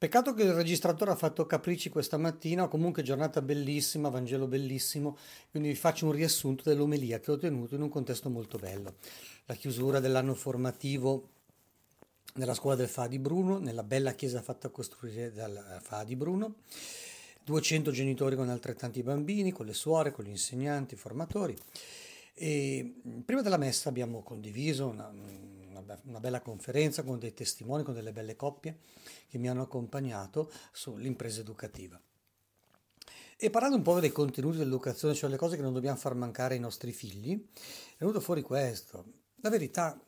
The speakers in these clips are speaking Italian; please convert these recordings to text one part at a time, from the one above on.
Peccato che il registratore ha fatto capricci questa mattina, comunque giornata bellissima, Vangelo bellissimo, quindi vi faccio un riassunto dell'omelia che ho tenuto in un contesto molto bello. La chiusura dell'anno formativo nella scuola del Fa di Bruno, nella bella chiesa fatta costruire dal Fa di Bruno, 200 genitori con altrettanti bambini, con le suore, con gli insegnanti, i formatori. E prima della messa abbiamo condiviso una, una bella conferenza con dei testimoni, con delle belle coppie che mi hanno accompagnato sull'impresa educativa. E parlando un po' dei contenuti dell'educazione, cioè le cose che non dobbiamo far mancare ai nostri figli, è venuto fuori questo. La verità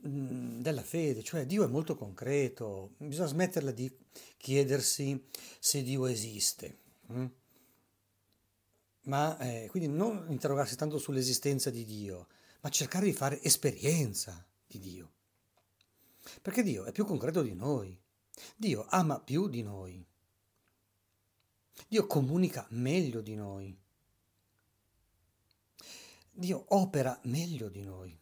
della fede, cioè Dio è molto concreto, bisogna smetterla di chiedersi se Dio esiste. Ma eh, quindi non interrogarsi tanto sull'esistenza di Dio, ma cercare di fare esperienza di Dio. Perché Dio è più concreto di noi. Dio ama più di noi. Dio comunica meglio di noi. Dio opera meglio di noi.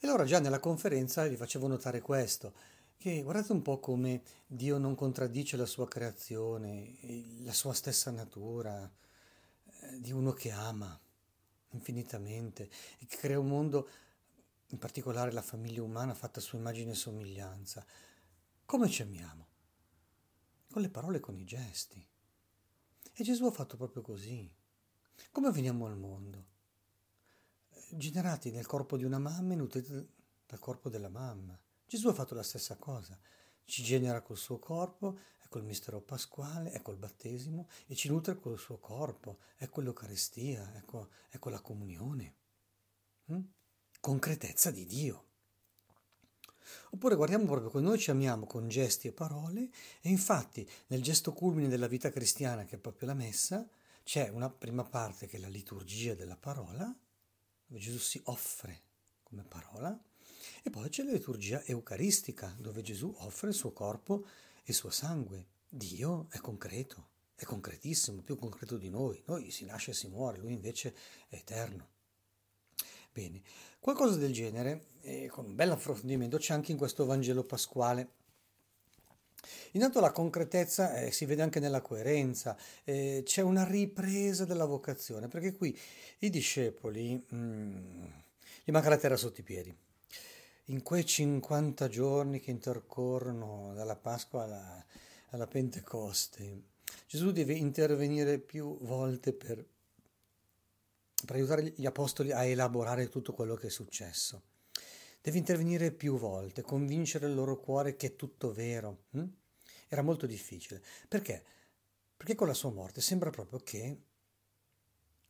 E allora già nella conferenza vi facevo notare questo, che guardate un po' come Dio non contraddice la sua creazione, la sua stessa natura, eh, di uno che ama infinitamente e che crea un mondo in particolare la famiglia umana fatta a sua immagine e somiglianza. Come ci amiamo? Con le parole e con i gesti. E Gesù ha fatto proprio così. Come veniamo al mondo? Generati nel corpo di una mamma e nutriti dal corpo della mamma. Gesù ha fatto la stessa cosa. Ci genera col suo corpo, è col mistero pasquale, è col battesimo e ci nutre col suo corpo, è con l'Eucaristia, è con, la comunione. Mm? Concretezza di Dio. Oppure guardiamo proprio come noi ci amiamo con gesti e parole e infatti nel gesto culmine della vita cristiana che è proprio la messa c'è una prima parte che è la liturgia della parola dove Gesù si offre come parola e poi c'è la liturgia eucaristica dove Gesù offre il suo corpo e il suo sangue. Dio è concreto, è concretissimo, più concreto di noi. Noi si nasce e si muore, lui invece è eterno. Bene, qualcosa del genere, eh, con un bel approfondimento, c'è anche in questo Vangelo pasquale. Intanto la concretezza eh, si vede anche nella coerenza, eh, c'è una ripresa della vocazione, perché qui i discepoli, mm, gli manca la terra sotto i piedi. In quei 50 giorni che intercorrono dalla Pasqua alla, alla Pentecoste, Gesù deve intervenire più volte per per aiutare gli apostoli a elaborare tutto quello che è successo. Deve intervenire più volte, convincere il loro cuore che è tutto vero. Hm? Era molto difficile. Perché? Perché con la sua morte sembra proprio che,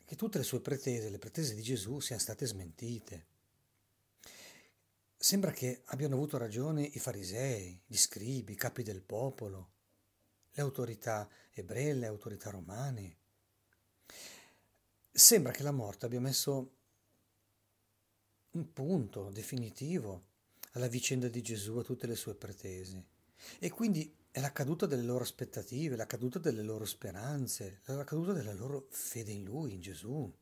che tutte le sue pretese, le pretese di Gesù, siano state smentite. Sembra che abbiano avuto ragione i farisei, gli scribi, i capi del popolo, le autorità ebree, le autorità romane, Sembra che la morte abbia messo un punto definitivo alla vicenda di Gesù, a tutte le sue pretese. E quindi è la caduta delle loro aspettative, la caduta delle loro speranze, la caduta della loro fede in Lui, in Gesù.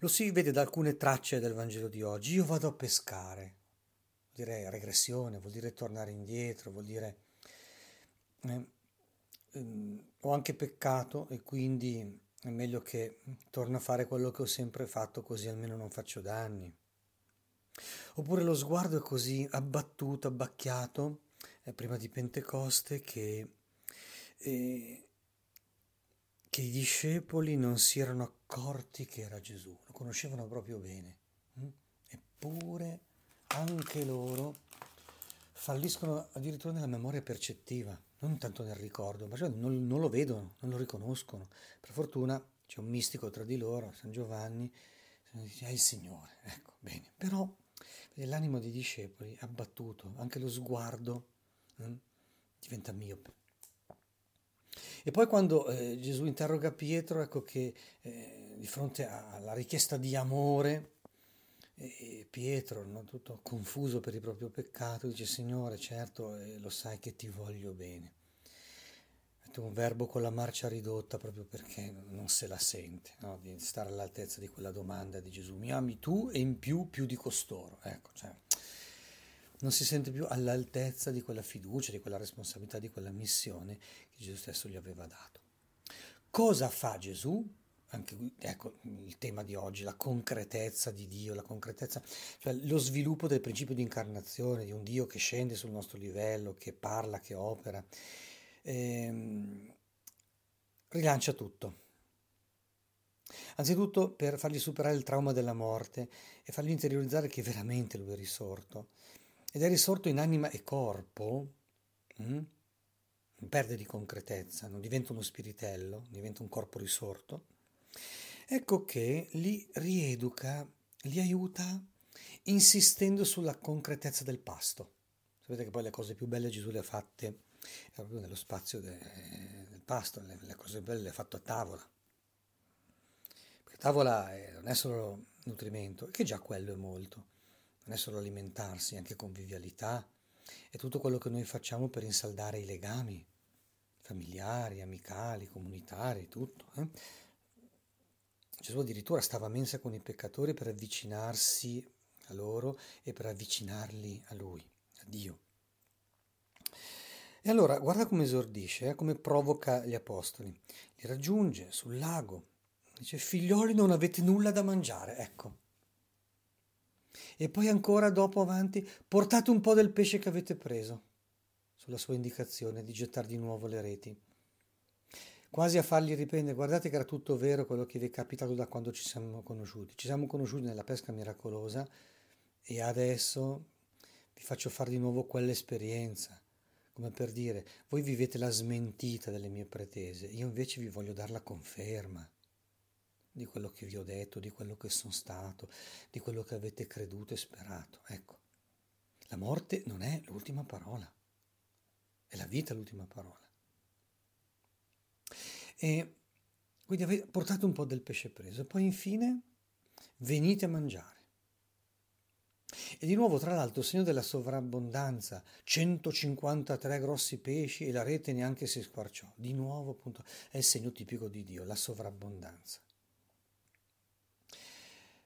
Lo si vede da alcune tracce del Vangelo di oggi. Io vado a pescare. Vuol dire regressione, vuol dire tornare indietro, vuol dire... Eh, ehm, ho anche peccato e quindi è meglio che torno a fare quello che ho sempre fatto così almeno non faccio danni. Oppure lo sguardo è così abbattuto, abbacchiato, eh, prima di Pentecoste, che, eh, che, i discepoli non si erano accorti che era Gesù, lo conoscevano proprio bene. Mm? Eppure anche loro falliscono addirittura nella memoria percettiva non tanto nel ricordo, ma cioè non, non, lo vedono, non lo riconoscono. Per fortuna c'è un mistico tra di loro, San Giovanni, dice, è il Signore, ecco, bene. Però l'animo dei discepoli è abbattuto, anche lo sguardo eh, diventa miope. E poi quando eh, Gesù interroga Pietro, ecco che eh, di fronte alla richiesta di amore, e Pietro, no, tutto confuso per il proprio peccato, dice Signore, certo, eh, lo sai che ti voglio bene. Mette un verbo con la marcia ridotta proprio perché non se la sente, no? di stare all'altezza di quella domanda di Gesù. Mi ami tu e in più più di costoro. Ecco, cioè, non si sente più all'altezza di quella fiducia, di quella responsabilità, di quella missione che Gesù stesso gli aveva dato. Cosa fa Gesù? Anche qui, ecco il tema di oggi, la concretezza di Dio, la concretezza, cioè lo sviluppo del principio di incarnazione, di un Dio che scende sul nostro livello, che parla, che opera. Ehm, rilancia tutto. Anzitutto per fargli superare il trauma della morte e fargli interiorizzare che veramente lui è risorto. Ed è risorto in anima e corpo, mm? non perde di concretezza, non diventa uno spiritello, diventa un corpo risorto. Ecco che li rieduca, li aiuta insistendo sulla concretezza del pasto. Sapete che poi le cose più belle Gesù le ha fatte proprio nello spazio de, del pasto, le, le, cose belle le ha fatto a tavola. Perché tavola è, non è solo nutrimento, che già quello è molto, non è solo alimentarsi, anche convivialità, è tutto quello che noi facciamo per insaldare i legami familiari, amicali, comunitari, tutto. Eh? Gesù addirittura stava a mensa con i peccatori per avvicinarsi a loro e per avvicinarli a Lui, a Dio. E allora guarda come esordisce, eh, come provoca gli apostoli. Li raggiunge sul lago, dice figlioli non avete nulla da mangiare, ecco. E poi ancora dopo avanti, portate un po' del pesce che avete preso, sulla sua indicazione di gettare di nuovo le reti. Quasi a fargli riprendere, guardate che era tutto vero quello che vi è capitato da quando ci siamo conosciuti. Ci siamo conosciuti nella pesca miracolosa e adesso vi faccio fare di nuovo quell'esperienza come per dire, voi vivete la smentita delle mie pretese, io invece vi voglio dare la conferma di quello che vi ho detto, di quello che sono stato, di quello che avete creduto e sperato. Ecco, la morte non è l'ultima parola, è la vita l'ultima parola. E quindi avete portato un po' del pesce preso, poi infine venite a mangiare. E di nuovo, tra l'altro, il segno della sovrabbondanza, 153 grossi pesci e la rete neanche si squarciò. Di nuovo, appunto, è il segno tipico di Dio, la sovrabbondanza.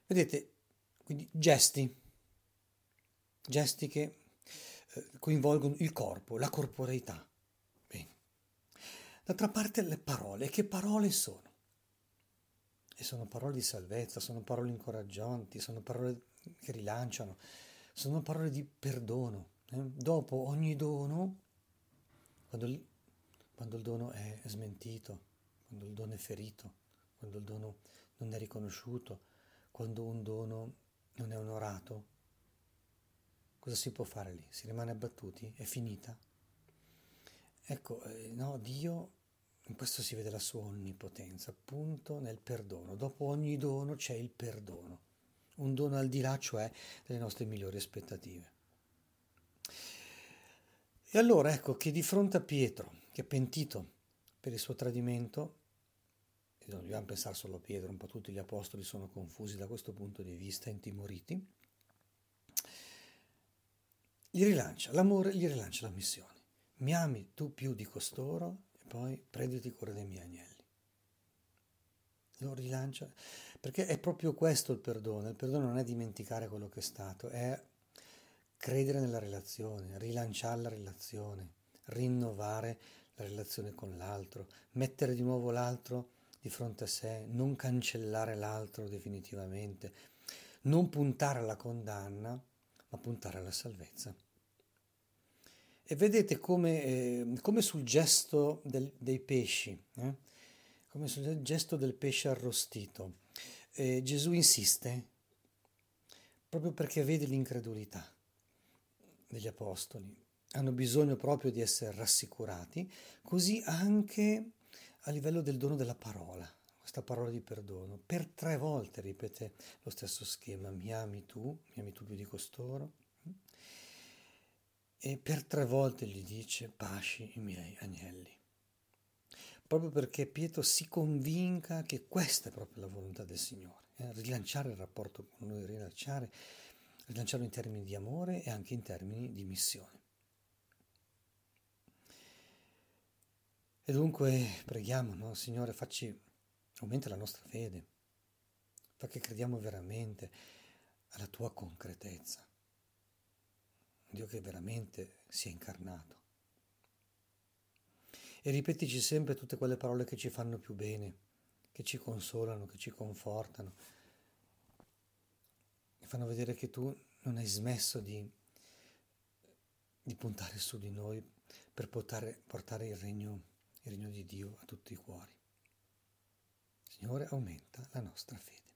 Vedete, quindi gesti, gesti che eh, coinvolgono il corpo, la corporeità. D'altra parte le parole, che parole sono? E sono parole di salvezza, sono parole incoraggianti, sono parole che rilanciano, sono parole di perdono. Eh? Dopo ogni dono, quando il, quando il dono è smentito, quando il dono è ferito, quando il dono non è riconosciuto, quando un dono non è onorato, cosa si può fare lì? Si rimane abbattuti? È finita? Ecco, eh, no, Dio, in questo si vede la sua onnipotenza, appunto nel perdono. Dopo ogni dono c'è il perdono un dono al di là, cioè delle nostre migliori aspettative. E allora ecco che di fronte a Pietro, che è pentito per il suo tradimento, e non dobbiamo pensare solo a Pietro, un po' tutti gli apostoli sono confusi da questo punto di vista, intimoriti, gli rilancia l'amore, gli rilancia la missione. Mi ami tu più di costoro poi prenditi cura dei miei agnelli. Lo rilancia. Perché è proprio questo il perdono. Il perdono non è dimenticare quello che è stato, è credere nella relazione, rilanciare la relazione, rinnovare la relazione con l'altro, mettere di nuovo l'altro di fronte a sé, non cancellare l'altro definitivamente, non puntare alla condanna, ma puntare alla salvezza. E vedete come, eh, come sul gesto del, dei pesci, eh? come sul gesto del pesce arrostito eh, Gesù insiste proprio perché vede l'incredulità degli apostoli. Hanno bisogno proprio di essere rassicurati, così anche a livello del dono della parola, questa parola di perdono. Per tre volte ripete lo stesso schema, mi ami tu, mi ami tu più di costoro. E per tre volte gli dice, pasci i miei agnelli proprio perché Pietro si convinca che questa è proprio la volontà del Signore, eh? rilanciare il rapporto con Lui, rilanciare, rilanciarlo in termini di amore e anche in termini di missione. E dunque preghiamo, no? Signore, facci, aumenta la nostra fede, fa che crediamo veramente alla tua concretezza, Dio che veramente si è incarnato. E ripetici sempre tutte quelle parole che ci fanno più bene, che ci consolano, che ci confortano, che fanno vedere che tu non hai smesso di, di puntare su di noi per portare, portare il, regno, il regno di Dio a tutti i cuori. Signore, aumenta la nostra fede.